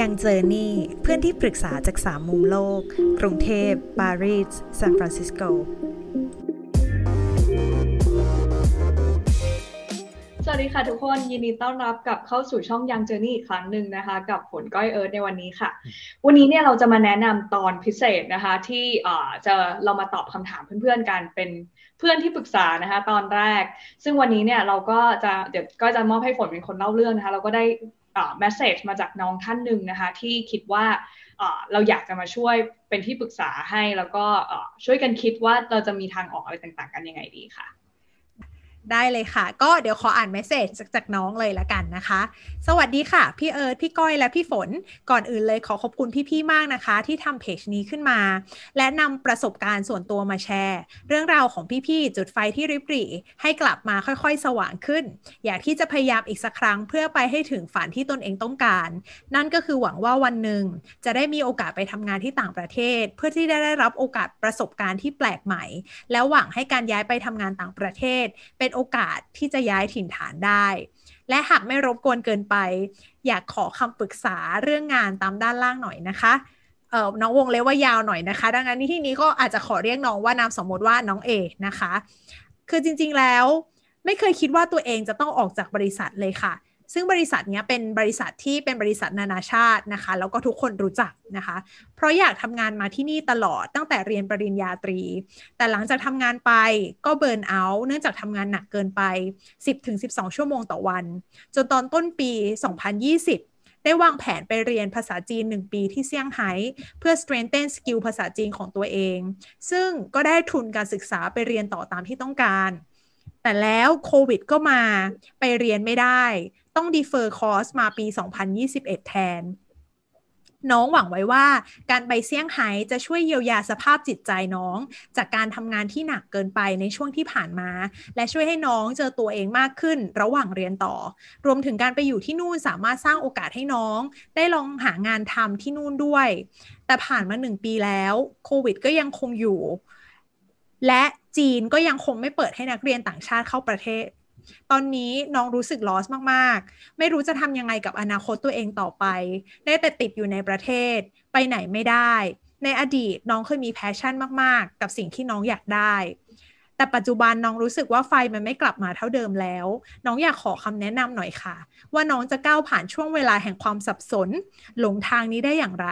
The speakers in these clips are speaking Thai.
ยังเจอนี่เพื่อนที่ปรึกษาจากสามมุมโลก กรุงเทพปารีสซานฟรานซิสโก สวัสดีค่ะทุกคนยินดีต้อนรับกลับเข้าสู่ช่องยังเจอนี่อีกครั้งหนึ่งนะคะ กับผลก้อยเอิร์ธในวันนี้ค่ะ วันนี้เนี่ยเราจะมาแนะนำตอนพิเศษนะคะ ที่จะเรามาตอบคำถามเพื่อนๆกันเป็นเพื่อนที่ปรึกษานะคะ ตอนแรก ซึ่งวันนี้เนี่ยเราก็จะเดี๋ยวก็จะมอบให้ฝนเป็นคนเล่าเรื่องนะคะ เราก็ได้ message มาจากน้องท่านหนึ่งนะคะที่คิดว่าเราอยากจะมาช่วยเป็นที่ปรึกษาให้แล้วก็ช่วยกันคิดว่าเราจะมีทางออกอะไรต่างๆ กันยังไงดีค่ะ ได้เลยค่ะ ก็เดี๋ยวขออ่าน message จากน้องเลยละกันนะคะ สวัสดีค่ะ พี่เอิร์ธพี่ก้อยและพี่ฝนก่อนอื่นเลยขอขอบคุณพี่ๆมากนะคะ ที่ทำเพจนี้ขึ้นมา และนำประสบการณ์ส่วนตัวมาแชร์ เรื่องราวของพี่ๆจุดไฟที่ริบหรี่ให้กลับมาค่อยๆ สว่างขึ้น อยากที่จะพยายามอีกสักครั้งเพื่อไปให้ถึงฝันที่ตนเองต้องการ นั่นก็คือหวังว่าวันหนึ่งจะได้มีโอกาสไปทำงานที่ต่างประเทศ เพื่อที่ได้รับโอกาสประสบการณ์ที่แปลกใหม่ แล้วหวังให้การย้ายไปทำงานต่างประเทศ เป็นโอกาสที่จะย้ายถิ่นฐานได้ และหากไม่รบกวนเกินไป อยากขอคำปรึกษาเรื่องงานตามด้านล่างหน่อยนะคะเออน้องวงเล็บว่ายาวหน่อยนะคะ ดังนั้นที่นี้ก็อาจจะขอเรียกน้องว่านามสมมติว่าน้องเอนะคะ คือจริงๆแล้ว ไม่เคยคิดว่าตัวเองจะต้องออกจากบริษัทเลยค่ะ ซึ่งบริษัทนี้เป็นบริษัทที่เป็นบริษัทนานาชาตินะคะ แล้วก็ทุกคนรู้จักนะคะ เพราะอยากทำงานมาที่นี่ตลอดตั้งแต่เรียนปริญญาตรี แต่หลังจากทำงานไปก็เบิร์นเอาท์เนื่องจากทำงานหนักเกินไป 10-12 ชั่วโมงต่อวัน จนตอนต้นปี 2020ได้วางแผนไปเรียนภาษาจีน 1 ปีที่เซี่ยงไฮ้เพื่อ strengthen skill ภาษาจีนของตัวเอง ซึ่งก็ได้ทุนการศึกษาไปเรียนต่อตามที่ต้องการ แต่แล้วโควิดก็มาไปเรียนไม่ได้ ต้องดีเฟอร์คอร์สมาปี 2021 แทน น้องหวังไว้ว่าการไปเซี่ยงไฮ้จะช่วยเยียวยาสภาพจิตใจน้อง จากการทำงานที่หนักเกินไปในช่วงที่ผ่านมา และช่วยให้น้องเจอตัวเองมากขึ้นระหว่างเรียนต่อ รวมถึงการไปอยู่ที่นู่นสามารถสร้างโอกาสให้น้อง ได้ลองหางานทำที่นู่นด้วย แต่ผ่านมาหนึ่งปีแล้วโควิดก็ยังคงอยู่ และ จีนก็ยังคงไม่เปิดให้นักเรียนต่างชาติเข้าประเทศ ตอนนี้น้องรู้สึกลอสมากๆ ไม่รู้จะทำยังไงกับอนาคตตัวเองต่อไป ได้แต่ติดอยู่ในประเทศ ไปไหนไม่ได้ ในอดีตน้องเคยมีแพชชั่นมากๆ กับสิ่งที่น้องอยากได้แต่ปัจจุบันน้องรู้สึกว่าไฟมันไม่กลับมาเท่าเดิมแล้ว น้องอยากขอคำแนะนำหน่อยค่ะ ว่าน้องจะก้าวผ่านช่วงเวลาแห่งความสับสน หลงทางนี้ได้อย่างไร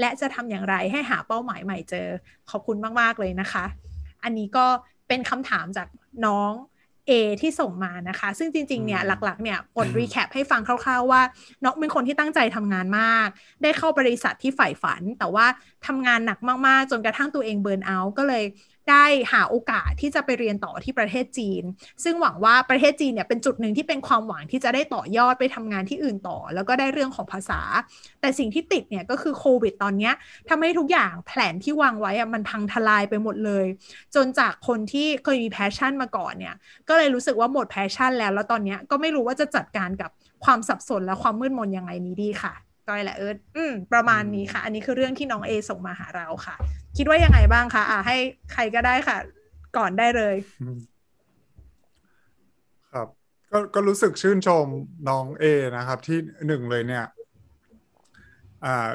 และจะทำอย่างไรให้หาเป้าหมายใหม่เจอ ขอบคุณมาก ๆ เลยนะคะ อันนี้ก็เป็นคำถามจากน้อง A ที่ส่งมานะคะ ซึ่งจริงๆ เนี่ยหลักๆ เนี่ยกดรีแคปให้ฟังคร่าวๆ ว่าน้องเป็นคนที่ตั้งใจทำงานมาก ได้เข้าบริษัทที่ใฝ่ฝัน แต่ว่าทำงานหนักมากๆ จนกระทั่งตัวเองเบิร์นเอาท์ก็เลย ได้หาโอกาสที่จะไปเรียนต่อที่ประเทศจีน ซึ่งหวังว่าประเทศจีนเนี่ยเป็นจุดหนึ่งที่เป็นความหวังที่จะได้ต่อยอดไปทำงานที่อื่นต่อ แล้วก็ได้เรื่องของภาษา แต่สิ่งที่ติดเนี่ยก็คือโควิดตอนนี้ทำให้ทุกอย่างแผนที่วางไว้อะมันพังทลายไปหมดเลย จนจากคนที่เคยมี passion มาก่อนเนี่ยก็เลยรู้สึกว่าหมด passion แล้วแล้วตอนนี้ก็ไม่รู้ว่าจะจัดการกับความสับสนและความมืดมนยังไงนี้ดีค่ะ ก้อยและเอิร์ธอืมประมาณนี้ค่ะ อันนี้คือเรื่องที่น้องเอส่งมาหาเราค่ะ คิดว่ายังไงบ้างคะอ่าให้ใครก็ได้ค่ะ ก่อนได้เลย ครับ ก็ก็รู้สึกชื่นชมน้องเอนะครับ ที่หนึ่งเลยเนี่ยอ่า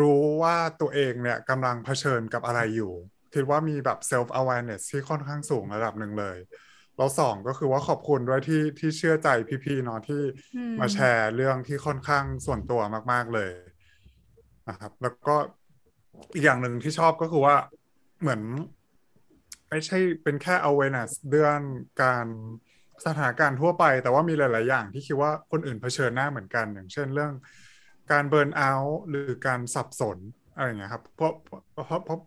รู้ว่าตัวเองเนี่ยกำลังเผชิญกับอะไรอยู่ คิดว่ามีแบบ self awareness ที่ค่อนข้างสูงระดับหนึ่งเลย แล้วสองก็คือว่าขอบคุณด้วยที่ที่เชื่อใจพี่ๆเนาะที่มาแชร์เรื่องที่ค่อนข้างส่วนตัวมาก ๆเลยนะครับ แล้วก็อีกอย่างหนึ่งที่ชอบก็คือว่าเหมือน ไม่ใช่เป็นแค่ awareness เรื่องการสถานการณ์ทั่วไป แต่ว่ามีหลาย ๆ อย่างที่คิดว่าคนอื่นเผชิญหน้าเหมือนกัน อย่างเช่นเรื่อง การ burnout หรือการสับสนอะไรอย่างเงี้ยครับเพราะเพราะเพราะ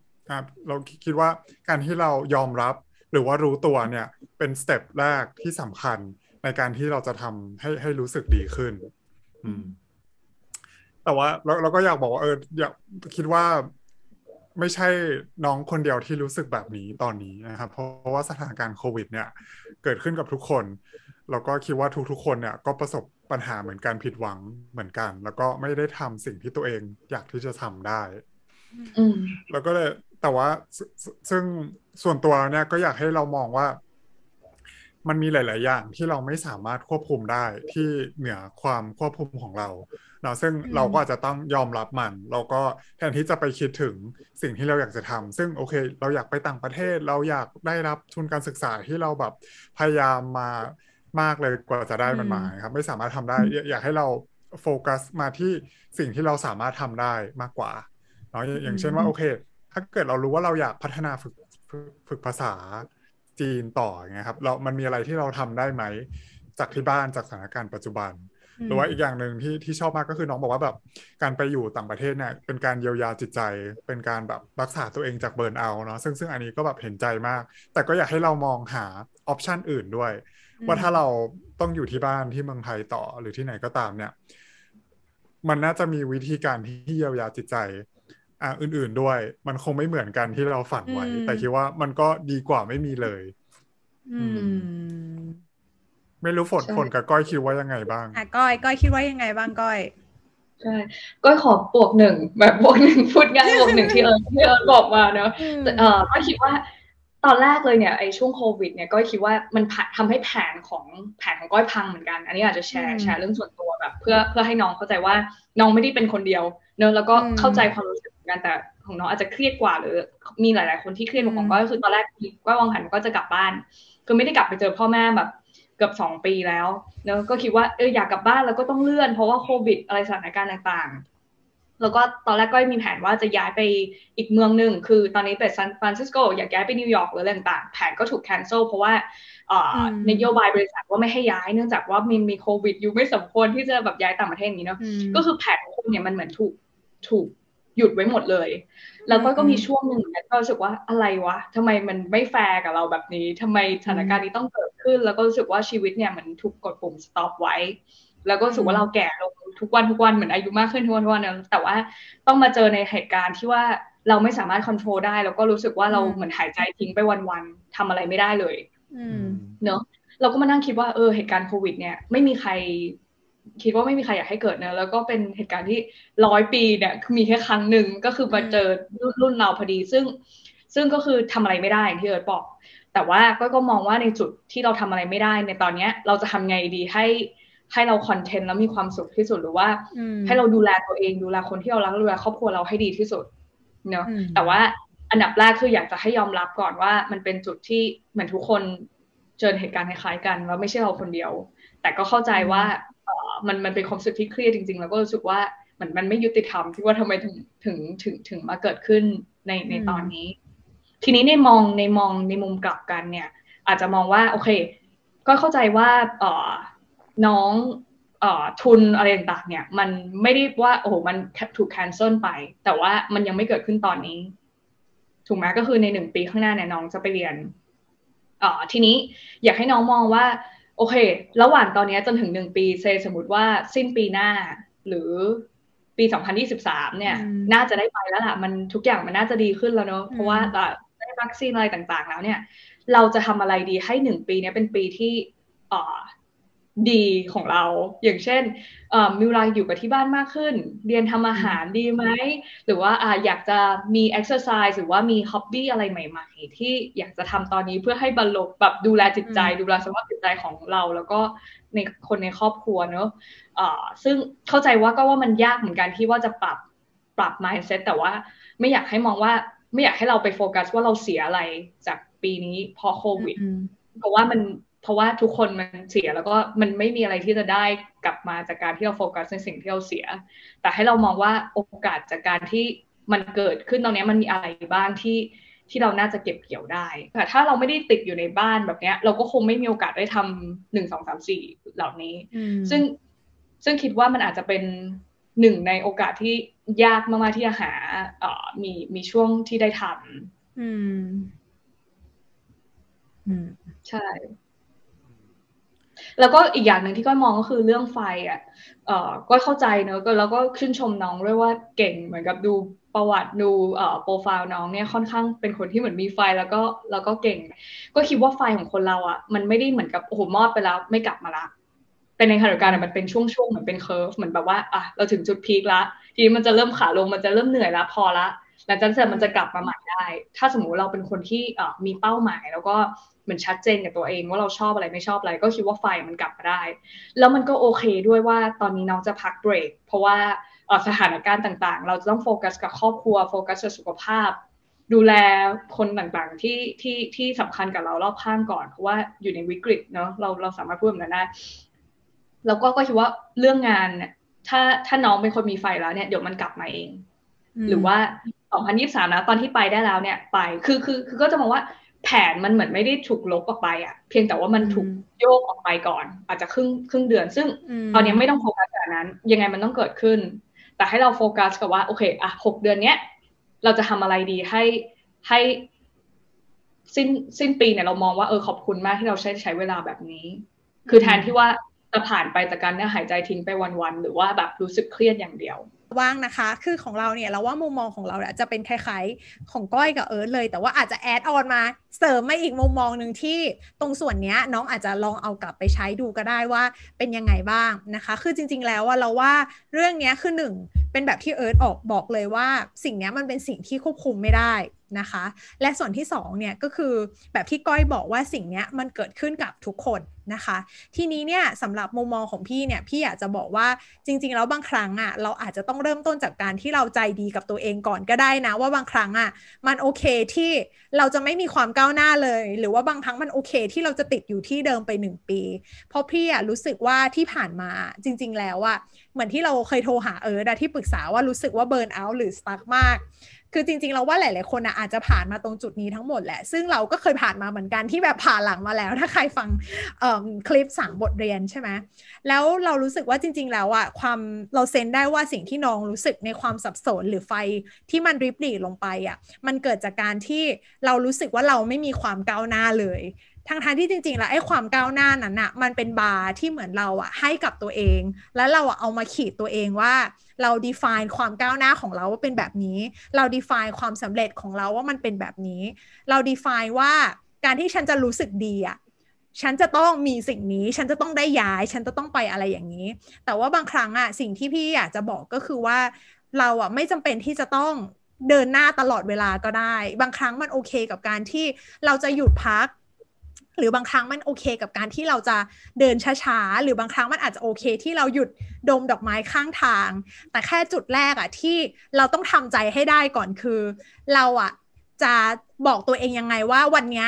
เราคิดว่าการที่เรายอมรับ หรือว่ารู้ตัวเนี่ยเป็น step แรกที่สำคัญในการที่เราจะทำให้ให้รู้สึกดีขึ้น อืม แต่ว่าเราเราก็อยากบอกว่าเอออยากคิดว่าไม่ใช่น้องคนเดียวที่รู้สึกแบบนี้ตอนนี้นะครับ เพราะว่าสถานการณ์โควิด เนี่ย เกิดขึ้นกับทุกคน แล้วก็คิดว่าทุกๆคนเนี่ย ก็ประสบปัญหาเหมือนกันผิดหวังเหมือนกัน แล้วก็ไม่ได้ทำสิ่งที่ตัวเองอยากที่จะทำได้แล้วก็เลย แต่ว่าซึ่งส่วนตัวเนี่ยก็อยากให้เรามองว่า มันมีหลาย ๆ อย่างที่เราไม่สามารถควบคุมได้ที่เหนือความควบคุมของเราเนาะซึ่งเราก็อาจจะต้องยอมรับมัน เราก็แทนที่จะไปคิดถึงสิ่งที่เราอยากจะทำซึ่งโอเค เราอยากไปต่างประเทศ เราอยากได้รับทุนการศึกษาที่เราแบบพยายามมามากเลยกว่าจะได้มันมาครับ ไม่สามารถทำได้ อยากให้เราโฟกัสมาที่สิ่งที่เราสามารถทำได้มากกว่าเนาะอย่างเช่นว่าโอเค ถ้าเกิดเรารู้ว่าเราอยากพัฒนาฝึกฝึกภาษาจีนต่อไงครับ เรา มันมีอะไรที่เราทำได้ไหม จากที่บ้านจากสถานการณ์ปัจจุบัน หรือว่าอีกอย่างหนึ่งที่ที่ชอบมากก็คือน้องบอกว่าแบบการไปอยู่ต่างประเทศเนี่ยเป็นการเยียวยาจิตใจ เป็นการแบบรักษาตัวเองจากเบิร์นเอาเนาะซึ่งซึ่งอันนี้ก็แบบเห็นใจมาก แต่ก็อยากให้เรามองหาออปชันอื่นด้วย ว่าถ้าเราต้องอยู่ที่บ้านที่เมืองไทยต่อหรือที่ไหนก็ตามเนี่ย มันน่าจะมีวิธีการที่เยียวยาจิตใจ อ่าอื่น ๆด้วย มันคงไม่เหมือนกันที่เราฝันไว้ แต่คิดว่ามันก็ดีกว่าไม่มีเลย อืม ไม่รู้ฝนฝนกับก้อยคิดว่ายังไงบ้างอะก้อยก้อยคิดว่ายังไงบ้างก้อยใช่ก้อยขอบวกหนึ่งแบบบวกหนึ่งพูดง่ายบวกหนึ่งที่เอิร์ที่เอิร์บอกมาเนอะเออก็คิดว่าตอนแรกเลยเนี่ยไอ้ช่วงโควิดเนี่ยก้อยคิดว่ามันทำให้แผนของแผนของก้อยพังเหมือนกัน อันนี้อาจจะแชร์แชร์เรื่องส่วนตัวแบบ เพื่อเพื่อให้น้องเข้าใจว่าน้องไม่ได้เป็นคนเดียวเนอะแล้วก็เข้าใจความรู้สึก กันแต่ของน้องอาจจะเครียดกว่าหรือ มีหลาย ๆ คนที่เครียดกว่าของก้อยก็คือตอนแรกก้อยวางแผนก็จะกลับบ้าน คือไม่ได้กลับไปเจอพ่อแม่แบบเกือบสองปีแล้วเนอะก็คิดว่าเอออยากกลับบ้านแล้วก็ต้องเลื่อน เพราะว่าโควิดอะไรสถานการณ์ต่างๆ แล้วก็ตอนแรกก็มีแผนว่าจะย้ายไปอีกเมืองหนึ่งคือตอนนี้เป็นซานฟรานซิสโกอยากย้ายไปนิวยอร์กหรืออะไรต่างๆแผนก็ถูก cancel เพราะว่านโยบายบริษัทว่าไม่ให้ย้ายเนื่องจากว่ามีมีโควิดอยู่ไม่สมควรที่จะแบบย้ายต่างประเทศนี้เนาะก็คือแผนของคุณเนี่ยมันเหมือนถูกถูก หยุดไว้หมดเลย แล้วก็ก็มีช่วงหนึ่งก็รู้สึกว่าอะไรวะทำไมมันไม่แฟร์กับเราแบบนี้ทำไมสถานการณ์นี้ต้องเกิดขึ้น แล้วก็รู้สึกว่าชีวิตเนี่ยมันถูกกดปุ่ม stop ไว้ แล้วก็รู้สึกว่าเราแก่ลงทุกวันทุกวันเหมือนอายุมากขึ้นทุกวันทุกวันนแต่ว่าต้องมาเจอในเหตุการณ์ที่ว่าเราไม่สามารถควบคุมได้ แล้วก็รู้สึกว่าเราเหมือนหายใจทิ้งไปวันๆทำอะไรไม่ได้เลยเนอะเราก็มานั่งคิดว่าเออเหตุการณ์โควิดเนี่ยไม่มีใคร คิดว่าไม่มีใครอยากให้เกิดนะแล้วก็เป็นเหตุการณ์ที่ร้อยปีเนี่ยมีแค่ครั้งหนึ่งก็คือมาเจอรุ่นเราพอดี ซึ่ง ซึ่งก็คือทำอะไรไม่ได้อย่างที่เอิร์ดบอก แต่ว่าก็ก็มองว่าในจุดที่เราทำอะไรไม่ได้ในตอนเนี้ย เราจะทำไงดีให้ให้เราคอนเทนต์แล้วมีความสุขที่สุดหรือว่า ให้เราดูแลตัวเองดูแลคนที่เรารักดูแลครอบครัวเราให้ดีที่สุดเนาะแต่ว่าอันดับแรกคืออยากจะให้ยอมรับก่อนว่ามันเป็นจุดที่เหมือนทุกคนเจอเหตุการณ์คล้ายๆกัน แล้วไม่ใช่เราคนเดียว แต่ก็เข้าใจว่า มันมันเป็นความรู้สึกที่เครียดจริง ๆ แล้วก็รู้สึกว่ามันมันไม่ยุติธรรมที่ว่าทำไมถึงถึงถึงถึงมาเกิดขึ้นในในตอนนี้ ทีนี้ในมองในมองในมุมกลับกันเนี่ย อาจจะมองว่าโอเค ก็เข้าใจว่าเออน้องเอ่อทุนอะไรต่างๆเนี่ย มันไม่ได้ว่าโอ้โหมันถูกแคนเซิลไป แต่ว่ามันยังไม่เกิดขึ้นตอนนี้ ถูกไหมก็คือในหนึ่งปีข้างหน้าเนี่ยน้องจะไปเรียนเอ่อทีนี้อยากให้น้องมองว่า โอเค ระหว่างตอนนี้จนถึงหนึ่งปีเซสมมติว่าสิ้นปีหน้า หรือปี 2023 เนี่ย น่าจะได้ไปแล้วล่ะ มันทุกอย่างมันน่าจะดีขึ้นแล้วเนอะเพราะว่าได้วัคซีนอะไรต่างๆ แล้วเนี่ย เราจะทำอะไรดีให้หนึ่งปีนี้เป็นปีที่อ่อ ดีของเรา อย่างเช่นมีเวลาอยู่กับที่บ้านมากขึ้น เรียนทำอาหารดีไหม หรือว่าออยากจะมีเอ็กซ์ไซส์หรือว่ามีฮ็อบบี้อะไรใหม่ ๆ ที่อยากจะทำตอนนี้เพื่อให้บรรลุแบบดูแลจิตใจ ดูแลสภาพจิตใจของเรา แล้วก็ในคนในครอบครัวเนอะะซึ่งเข้าใจว่าก็ว่ามันยากเหมือนกันที่ว่าจะปรับปรับ mindset แต่ว่าไม่อยากให้มองว่าไม่อยากให้เราไปโฟกัสว่าเราเสียอะไรจากปีนี้พอโควิดเพราะว่ามัน เพราะว่าทุกคนมันเสียแล้วก็มันไม่มีอะไรที่จะได้กลับมาจากการที่เราโฟกัสในสิ่งที่เราเสีย แต่ให้เรามองว่าโอกาสจากการที่มันเกิดขึ้นตรงนี้มันมีอะไรบ้างที่ที่เราน่าจะเก็บเกี่ยวได้แต่ถ้าเราไม่ได้ติดอยู่ในบ้านแบบนี้เราก็คงไม่มีโอกาสได้ทำหนึ่งสองสามสี่เหล่านี้ ซึ่งซึ่งคิดว่ามันอาจจะเป็นหนึ่งในโอกาสที่ยากมากๆที่จะหาเอ่อมีมีช่วงที่ได้ทำอืม อืม ใช่ แล้วก็อีกอย่างหนึ่งที่ก้อยมองก็คือเรื่องไฟอะเอ่อก็เข้าใจเนอะก็แล้วก็ชื่นชมน้องด้วยว่าเก่งเหมือนกับดูประวัติดูเอ่อโปรไฟล์น้องเนี่ยค่อนข้างเป็นคนที่เหมือนมีไฟแล้วก็แล้วก็เก่ง ก็คิดว่าไฟของคนเราอะมันไม่ได้เหมือนกับโอ้โหมอดไปแล้วไม่กลับมาละเป็นในขณะเดียวกันมันเป็นช่วงๆเหมือนเป็นเคอร์ฟเหมือนแบบว่าอะเราถึงจุดพีคละทีนี้มันจะเริ่มขาลงมันจะเริ่มเหนื่อยละพอละ หลังจากนั้นมันจะกลับมาใหม่ได้ ถ้าสมมติเราเป็นคนที่มีเป้าหมาย แล้วก็เหมือนชัดเจนกับตัวเองว่าเราชอบอะไรไม่ชอบอะไร ก็คิดว่าไฟมันกลับมาได้ แล้วมันก็โอเคด้วยว่าตอนนี้น้องจะพักเบรกเพราะว่าสถานการณ์ต่างๆ เราจะต้องโฟกัสกับครอบครัวโฟกัสกับสุขภาพ ดูแลคนต่างๆที่ที่ที่สำคัญกับเรารอบข้างก่อนเพราะว่าอยู่ในวิกฤตเนาะเราเราสามารถพูดแบบนั้นได้แล้วก็ก็คิดว่าเรื่องงานเนี่ยถ้าถ้าน้องเป็นคนมีไฟแล้วเนี่ยเดี๋ยวมันกลับมาเอง หรือว่า 2023นะตอนที่ไปได้แล้วเนี่ยไปคือคือคือก็จะมองว่าแผนมันเหมือนไม่ได้ถูกลบออกไปอะเพียงแต่ว่ามันถูกโยกออกไปก่อน อาจจะครึ่งครึ่งเดือน ซึ่งตอนนี้ไม่ต้องโฟกัสแบบนั้น ยังไงมันต้องเกิดขึ้น แต่ให้เราโฟกัสกับว่าโอเคอะหกเดือนเนี้ยเราจะทำอะไรดีให้ให้สิ้นสิ้นปีเนี่ยเรามองว่าเออขอบคุณมากที่เราใช้ใช้เวลาแบบนี้ คือแทนที่ว่าจะผ่านไปจากการเนี่ยหายใจทิ้งไปวันๆหรือว่าแบบรู้สึกเครียดอย่างเดียว ว่างนะคะ คือของเราเนี่ยเราว่ามุมมองของเราเนี่ยจะเป็นคล้ายๆของก้อยกับเอิร์ธเลย แต่ว่าอาจจะแอดออนมาเสริมมาอีกมุมมองหนึ่งที่ตรงส่วนนี้น้องอาจจะลองเอากลับไปใช้ดูก็ได้ว่าเป็นยังไงบ้างนะคะ คือจริง ๆ แล้วว่าเราว่าเรื่องนี้คือหนึ่งเป็นแบบที่เอิร์ธออกบอกเลยว่า สิ่งนี้มันเป็นสิ่งที่ควบคุมไม่ได้ นะคะ และส่วนที่2เนี่ยก็คือแบบที่ก้อยบอกว่าสิ่งนี้มันเกิดขึ้นกับทุกคนนะคะ ทีนี้เนี่ยสำหรับมุมมองของพี่เนี่ยพี่อยากจะบอกว่าจริง ๆ แล้วบางครั้งอะ่ะเราอาจจะต้องเริ่มต้นจากการที่เราใจดีกับตัวเองก่อนก็ได้นะ ว่าบางครั้งอะ่ะมันโอเคที่เราจะไม่มีความก้าวหน้าเลย หรือว่าบางครั้งมันโอเคที่เราจะติดอยู่ที่เดิมไป 1 ปี เพราะพี่อะรู้สึกว่าที่ผ่านมาจริง ๆ แล้วอะเหมือนที่เราเคยโทรหาเออดที่ปรึกษาว่ารู้สึกว่าเบิร์นเอาท์หรือสตั๊กมากคือจริงๆเราว่าหลาย ๆ คนอาจจะผ่านมาตรงจุดนี้ทั้งหมดแหละ ซึ่งเราก็เคยผ่านมาเหมือนกันที่แบบผ่านหลังมาแล้ว ถ้าใครฟังคลิปสั่งบทเรียนใช่ไหมแล้วเรารู้สึกว่าจริง ๆ แล้วอะความเราเซนได้ว่าสิ่งที่น้องรู้สึกในความสับสนหรือไฟที่มันริบหรี่ลงไปอะมันเกิดจากการที่เรารู้สึกว่าเราไม่มีความก้าวหน้าเลยทางทางที่จริง ๆ แล้วไอ้ความก้าวหน้านั้นอะมันเป็นบาร์ที่เหมือนเราอะให้กับตัวเอง แล้วเราอะเอามาขีดตัวเองว่า เรา define ความก้าวหน้าของเราว่าเป็นแบบนี้ เรา define ความสำเร็จของเราว่ามันเป็นแบบนี้ เรา define ว่าการที่ฉันจะรู้สึกดีอะฉันจะต้องมีสิ่งนี้ ฉันจะต้องได้ย้าย ฉันจะต้องไปอะไรอย่างนี้ แต่ว่าบางครั้งอะสิ่งที่พี่อยากจะบอกก็คือว่า เราอะไม่จำเป็นที่จะต้องเดินหน้าตลอดเวลาก็ได้ บางครั้งมันโอเคกับการที่เราจะหยุดพัก หรือบางครั้งมันโอเคกับการที่เราจะเดินช้าๆ หรือบางครั้งมันอาจจะโอเคที่เราหยุดดมดอกไม้ข้างทาง แต่แค่จุดแรกอะที่เราต้องทำใจให้ได้ก่อนคือ เราอะจะบอกตัวเองยังไงว่าวันนี้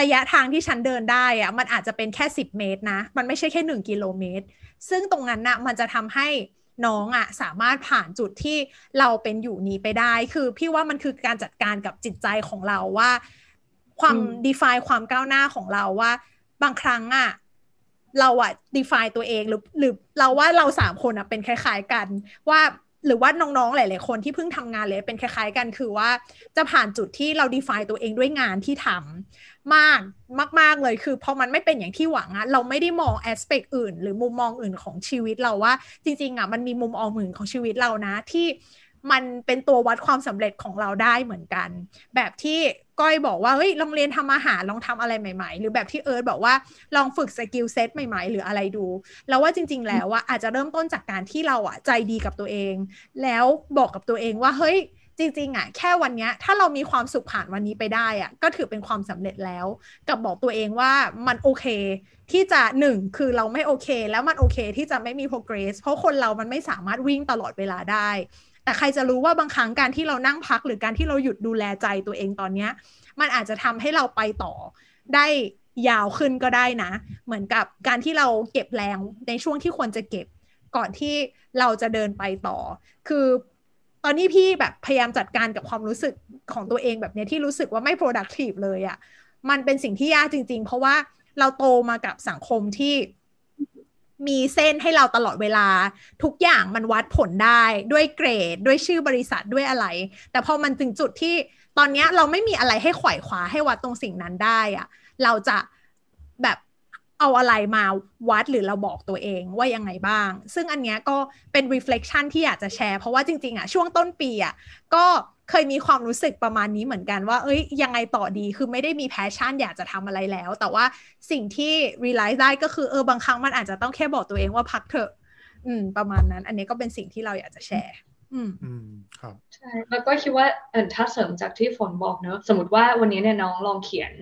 ระยะทางที่ฉันเดินได้อะมันอาจจะเป็นแค่ 10 เมตรนะ มันไม่ใช่แค่ 1 กิโลเมตร ซึ่งตรงนั้นนะมันจะทำให้น้องอะสามารถผ่านจุดที่เราเป็นอยู่นี้ไปได้ คือพี่ว่ามันคือการจัดการกับจิตใจของเราว่า ความ define ความก้าวหน้าของเราว่า บางครั้งอะเราอะ define ตัวเองหรือหรือเราว่าเราสามคนอะเป็นคล้าย ๆ กันว่าหรือว่าน้องๆ หลาย ๆ คนที่เพิ่งทำงานเลยเป็นคล้าย ๆ กันคือว่าจะผ่านจุดที่เรา define ตัวเองด้วยงานที่ทำมากมากๆเลยคือพอมันไม่เป็นอย่างที่หวังอะเราไม่ได้มอง aspect อื่น หรือมุมมองอื่นของชีวิตเราว่า จริง ๆอะมันมีมุมมองอื่นของชีวิตเรานะที่มันเป็นตัววัดความสำเร็จของเราได้เหมือนกัน แบบที่ ก้อยบอกว่าเฮ้ยลองเรียนทำอาหารลองทำอะไรใหม่ ๆ หรือแบบที่เอิร์ธบอกว่าลองฝึก skill set ใหม่ๆ หรืออะไรดูแล้วว่าจริง ๆ แล้วว่าอาจจะเริ่มต้นจากการที่เราอะใจดีกับตัวเอง แล้วบอกกับตัวเองว่าเฮ้ยจริงๆอะแค่วันนี้ถ้าเรามีความสุขผ่านวันนี้ไปได้อะก็ถือเป็นความสำเร็จแล้ว กับบอกตัวเองว่ามันโอเค ที่จะหนึ่งคือเราไม่โอเค แล้วมันโอเคที่จะไม่มี progress เพราะคนเรามันไม่สามารถวิ่งตลอดเวลาได้ แต่ใครจะรู้ว่าบางครั้งการที่เรานั่งพักหรือการที่เราหยุดดูแลใจตัวเองตอนเนี้ย มันอาจจะทำให้เราไปต่อได้ยาวขึ้นก็ได้นะ เหมือนกับการที่เราเก็บแรงในช่วงที่ควรจะเก็บก่อนที่เราจะเดินไปต่อ คือตอนนี้พี่แบบพยายามจัดการกับความรู้สึกของตัวเองแบบนี้ที่รู้สึกว่าไม่ productive เลยอะ่ะ มันเป็นสิ่งที่ยากจริง ๆ เพราะว่าเราโตมากับสังคมที่ มีเส้นให้เราตลอดเวลา ทุกอย่างมันวัดผลได้ด้วยเกรด ด้วยชื่อบริษัทด้วยอะไร แต่พอมันถึงจุดที่ตอนนี้เราไม่มีอะไรให้ขวายคว้าให้วัดตรงสิ่งนั้นได้อะเราจะแบบเอาอะไรมาวัดหรือเราบอกตัวเองว่ายังไงบ้าง ซึ่งอันนี้ก็เป็น reflection ที่อยากจะแชร์ เพราะว่าจริงๆอะช่วงต้นปีอะก็ เคยมีความรู้สึกประมาณนี้เหมือนกันว่า เอ้ย ยังไงต่อดีคือไม่ได้มีแพชชั่นอยากจะทำอะไรแล้ว แต่ว่าสิ่งที่ realize ได้ก็คือเออบางครั้งมันอาจจะต้องแค่บอกตัวเองว่าพักเถอะ อืม ประมาณนั้น อันนี้ก็เป็นสิ่งที่เราอยากจะแชร์ออืมอืมครับใช่แล้วก็คิดว่าเออถ้าเสริมจากที่ฝนบอกเนอะสมมติว่าวันนี้เนี่ยน้องลองเขียน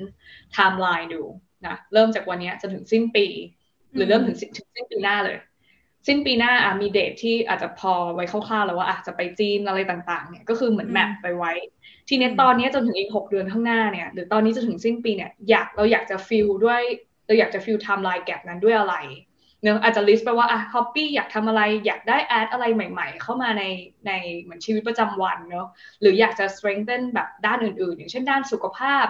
ไทม์ไลน์ดูนะเริ่มจากวันนี้จนถึงสิ้นปี หรือเริ่มถึงสิ้นถึงสิ้นปีหน้าเลย สิ้นปีหน้าอะมีเดทที่อาจจะพอไว้คร่าวๆแล้วว่าอาจจะไปจีนอะไรต่างๆ เนี่ยก็คือเหมือนแมปไปไว้ ทีเนี้ยตอนนี้จนถึงอีกหกเดือนข้างหน้าเนี่ยหรือตอนนี้จะถึงสิ้นปีเนี่ยอยากเราอยากจะ fill ด้วยเราอยากจะ fill timeline gap นั้นด้วยอะไร เนอะอาจจะลิสต์ไปว่าอะ hobby อยากทำอะไรอยากได้ add อะไรใหม่ ๆ เข้ามาในในเหมือนชีวิตประจำวันเนอะหรืออยากจะ strengthen แบบด้านอื่นๆ อย่างเช่นด้านสุขภาพ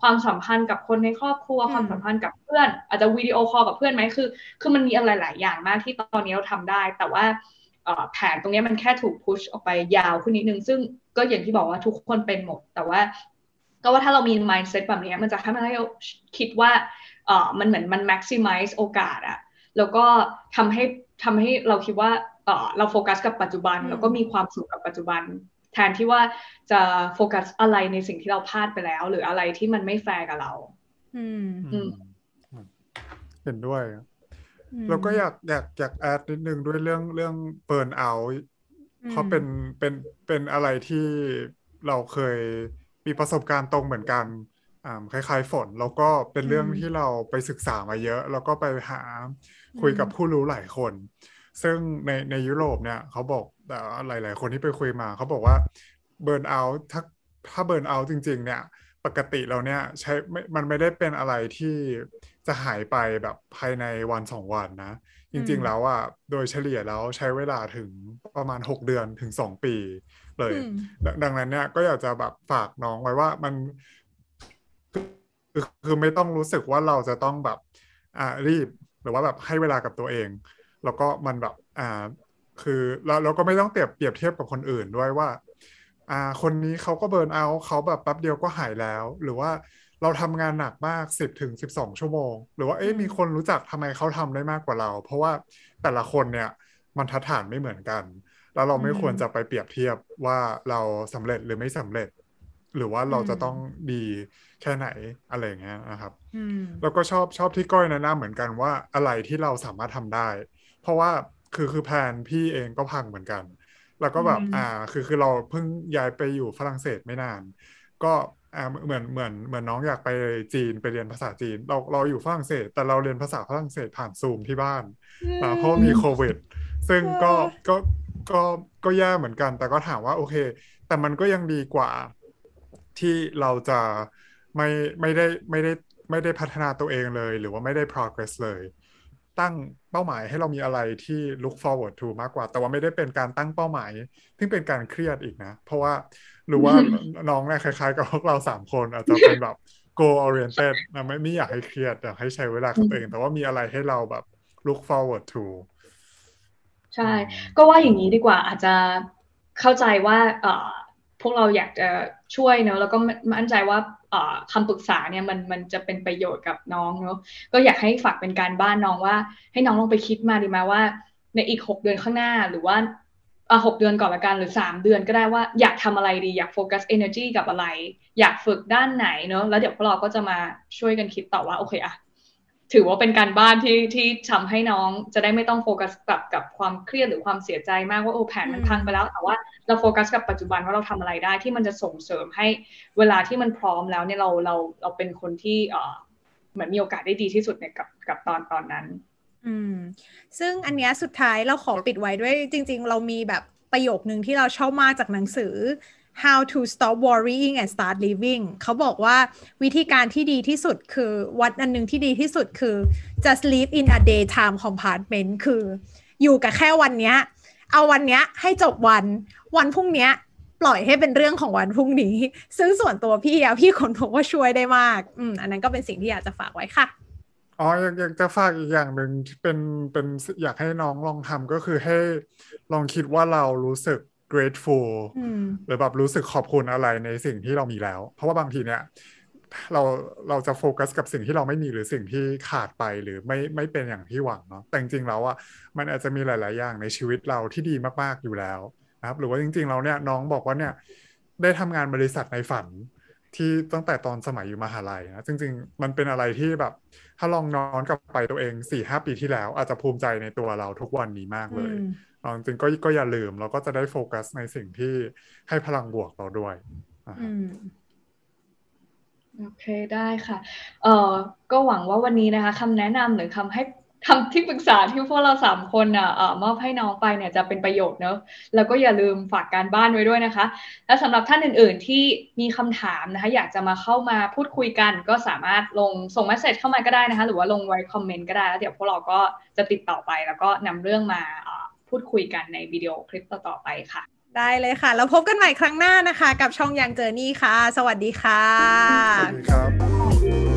ความสัมพันธ์กับคนในครอบครัวอืมความสัมพันธ์กับเพื่อน อาจจะวิดีโอคอลกับเพื่อนไหมคือ คือมันมีอะไรหลายอย่างมากที่ตอนนี้เราทำได้ แต่ว่าเอ่อแผนตรงนี้มันแค่ถูก push ออกไปยาวขึ้นนิดนึงซึ่งก็อย่างที่บอกว่าทุกคนเป็นหมด แต่ว่า ก็ว่าถ้าเรามี mindset แบบนี้มันจะทำให้เราคิดว่าเอ่อมันเหมือนมัน maximize โอกาสอะ แล้วก็ทำให้ทำให้เราคิดว่าเอ่อเราโฟกัสกับปัจจุบันอืมแล้วก็มีความสุขกับปัจจุบัน แทนที่ว่าจะโฟกัสอะไรในสิ่งที่เราพลาดไปแล้ว หรืออะไรที่มันไม่แฟร์กับเรา อืมอืมเห็นด้วยอืมแล้วก็อยากอยากอยากแอดนิดนึงด้วยเรื่องเรื่องเบิร์นเอาอืมเขาเป็นเป็นเป็นอะไรที่เราเคยมีประสบการณ์ตรงเหมือนกันอ่าคล้ายๆฝน แล้วก็เป็นเรื่องที่เราไปศึกษามาเยอะ แล้วก็ไปหา คุยกับผู้รู้หลายคน ซึ่งในในยุโรปเนี่ยเขาบอกแต่หลาย ๆ คนที่ไปคุยมาเขาบอกว่าเบิร์นเอาถ้าถ้าเบิร์นเอาจริง ๆ เนี่ยปกติเราเนี่ยใช้ไม่มันไม่ได้เป็นอะไรที่จะหายไปแบบภายในวันสองวันนะ จริง ๆ แล้วอะโดยเฉลี่ยแล้วใช้เวลาถึงประมาณ 6 เดือนถึง 2 ปีเลยอืมดดังนั้นเนี่ยก็อยากจะแบบฝากน้องไว้ว่ามันคือคือคือไม่ต้องรู้สึกว่าเราจะต้องแบบอ่ารีบ หรือว่าแบบให้เวลากับตัวเอง แล้วก็มันแบบอ่าคือเราเราก็ไม่ต้องเปรียบเปรียบเทียบกับคนอื่นด้วยว่าอ่าคนนี้เขาก็เบิร์นเอาท์เขาแบบแป๊บเดียวก็หายแล้ว หรือว่าเราทำงานหนักมากสิบถึงสิบสองชั่วโมง หรือว่าเอ๊ะอืมมีคนรู้จักทำไมเขาทำได้มากกว่าเรา เพราะว่าแต่ละคนเนี่ยมันทัดฐานไม่เหมือนกัน แล้วเราไม่ควรจะไปเปรียบเทียบว่าเราสำเร็จหรือไม่สำเร็จ หรือว่าเราจะต้องดีแค่ไหนอะไรอย่างเงี้ยนะครับอืมแล้วก็ชอบชอบที่ก้อยแนะนำเหมือนกันว่าอะไรที่เราสามารถทำได้ เพราะว่าคือคือแพลนพี่เองก็พังเหมือนกัน แล้วก็แบบอืมอ่าคือคือเราเพิ่งย้ายไปอยู่ฝรั่งเศสไม่นาน ก็อ่าเหมือนเหมือนเหมือนน้องอยากไปจีนไปเรียนภาษาจีน เราเราอยู่ฝรั่งเศส แต่เราเรียนภาษาฝรั่งเศสผ่านซูมที่บ้านอ่าเพราะว่ามีโควิด ซึ่งก็ก็ก็ก็แย่เหมือนกัน แต่ก็ถามว่าโอเค แต่มันก็ยังดีกว่า ที่เราจะไม่ไม่ได้ไม่ได้ไม่ได้พัฒนาตัวเองเลย หรือว่าไม่ได้ progress เลย ตั้งเป้าหมายให้เรามีอะไรที่ look forward to มากกว่า แต่ว่าไม่ได้เป็นการตั้งเป้าหมายที่เป็นการเครียดอีกนะ เพราะว่าหรือว่าน้องเนี่ยคล้ายๆ กับพวกเราสามคนอาจจะเป็นแบบ goal oriented นะไม่ไม่อยากให้เครียดอยากให้ใช้เวลากับตัวเอง แต่ว่ามีอะไรให้เราแบบ look forward to ใช่ ก็ว่าอย่างนี้ดีกว่าอาจจะเข้าใจว่าเอ่อ พวกเราอยากจะช่วยเนอะแล้วก็มั่นใจว่าเอ่อคำปรึกษาเนี่ยมันมันจะเป็นประโยชน์กับน้องเนอะก็อยากให้ฝากเป็นการบ้านน้องว่า ให้น้องลองไปคิดมาดีไหมว่า ในอีกหกเดือนข้างหน้าหรือว่าอะหกเดือนก่อนละกันหรือสามเดือนก็ได้ว่าอยากทำอะไรดีอยากโฟกัส energy กับอะไร อยากฝึกด้านไหนเนอะแล้วเดี๋ยวพวกเราก็จะมาช่วยกันคิดต่อว่าโอเคอะ ถือว่าเป็นการบ้านที่ที่ทำให้น้องจะได้ไม่ต้องโฟกัสกับกับความเครียดหรือความเสียใจมากว่าโอ้แผนมันพังไปแล้ว แต่ว่าเราโฟกัสกับปัจจุบันว่าเราทำอะไรได้ที่มันจะส่งเสริมให้เวลาที่มันพร้อมแล้วเนี่ยเราเราเราเป็นคนที่เอ่อเหมือนมีโอกาสได้ดีที่สุดในกับกับตอนตอนนั้น อืม ซึ่งอันเนี้ยสุดท้ายเราขอปิดไว้ด้วยจริง ๆ เรามีแบบประโยคนึงที่เราชอบมากจากหนังสือ How to Stop Worrying and Start Living เขาบอกว่าวิธีการที่ดีที่สุดคือวัดอันหนึ่งที่ดีที่สุดคือ just live in a daytime compartment คืออยู่กับแค่วันเนี้ย เอาวันเนี้ยให้จบวัน วันพรุ่งเนี้ยปล่อยให้เป็นเรื่องของวันพรุ่งนี้ ซึ่งส่วนตัวพี่อะพี่คนพบว่าช่วยได้มาก อืมอันนั้นก็เป็นสิ่งที่อยากจะฝากไว้ค่ะ อ๋ออยากอยากจะฝากอีกอย่างหนึ่งที่เป็นเป็นอยากให้น้องลองทำก็คือให้ลองคิดว่าเรารู้สึก grateful อืมหรือแบบรู้สึกขอบคุณอะไรในสิ่งที่เรามีแล้ว เพราะว่าบางทีเนี่ยเราเราจะโฟกัสกับสิ่งที่เราไม่มีหรือสิ่งที่ขาดไปหรือไม่ไม่เป็นอย่างที่หวังเนาะแต่จริงๆแล้วอะมันอาจจะมีหลาย ๆ อย่างในชีวิตเราที่ดีมากๆอยู่แล้วนะครับ หรือว่าจริง ๆ เราเนี่ยน้องบอกว่าเนี่ยได้ทำงานบริษัทในฝันที่ตั้งแต่ตอนสมัยอยู่มหาลัยนะจริง ๆ มันเป็นอะไรที่แบบ ถ้าลองย้อนกลับไปตัวเองสี่ห้าปีที่แล้ว อาจจะภูมิใจในตัวเราทุกวันนี้มากเลยอืม เอาจริงก็ก็อย่าลืม เราก็จะได้โฟกัสในสิ่งที่ให้พลังบวกเราด้วยอืมโอเคได้ค่ะ เอ่อก็หวังว่าวันนี้นะคะคำแนะนำหรือคำให้คำที่ปรึกษาที่พวกเราสามคนอะมอบให้น้องไปเนี่ยจะเป็นประโยชน์เนอะแล้วก็อย่าลืมฝากการบ้านไว้ด้วยนะคะ และสำหรับท่านอื่นๆที่มีคำถามนะคะ อยากจะมาเข้ามาพูดคุยกัน ก็สามารถลงส่งเมสเซจเข้ามาก็ได้นะคะ หรือว่าลงไว้คอมเมนต์ก็ได้แล้วเดี๋ยวพวกเราก็จะติดต่อไปแล้วก็นำเรื่องมาอ่อ พูดคุยกันในวิดีโอคลิปต่อๆไปค่ะ ได้เลยค่ะ แล้วพบกันใหม่ครั้งหน้านะคะ กับช่องยังเจอนี่ค่ะ สวัสดีค่ะ สวัสดีครับ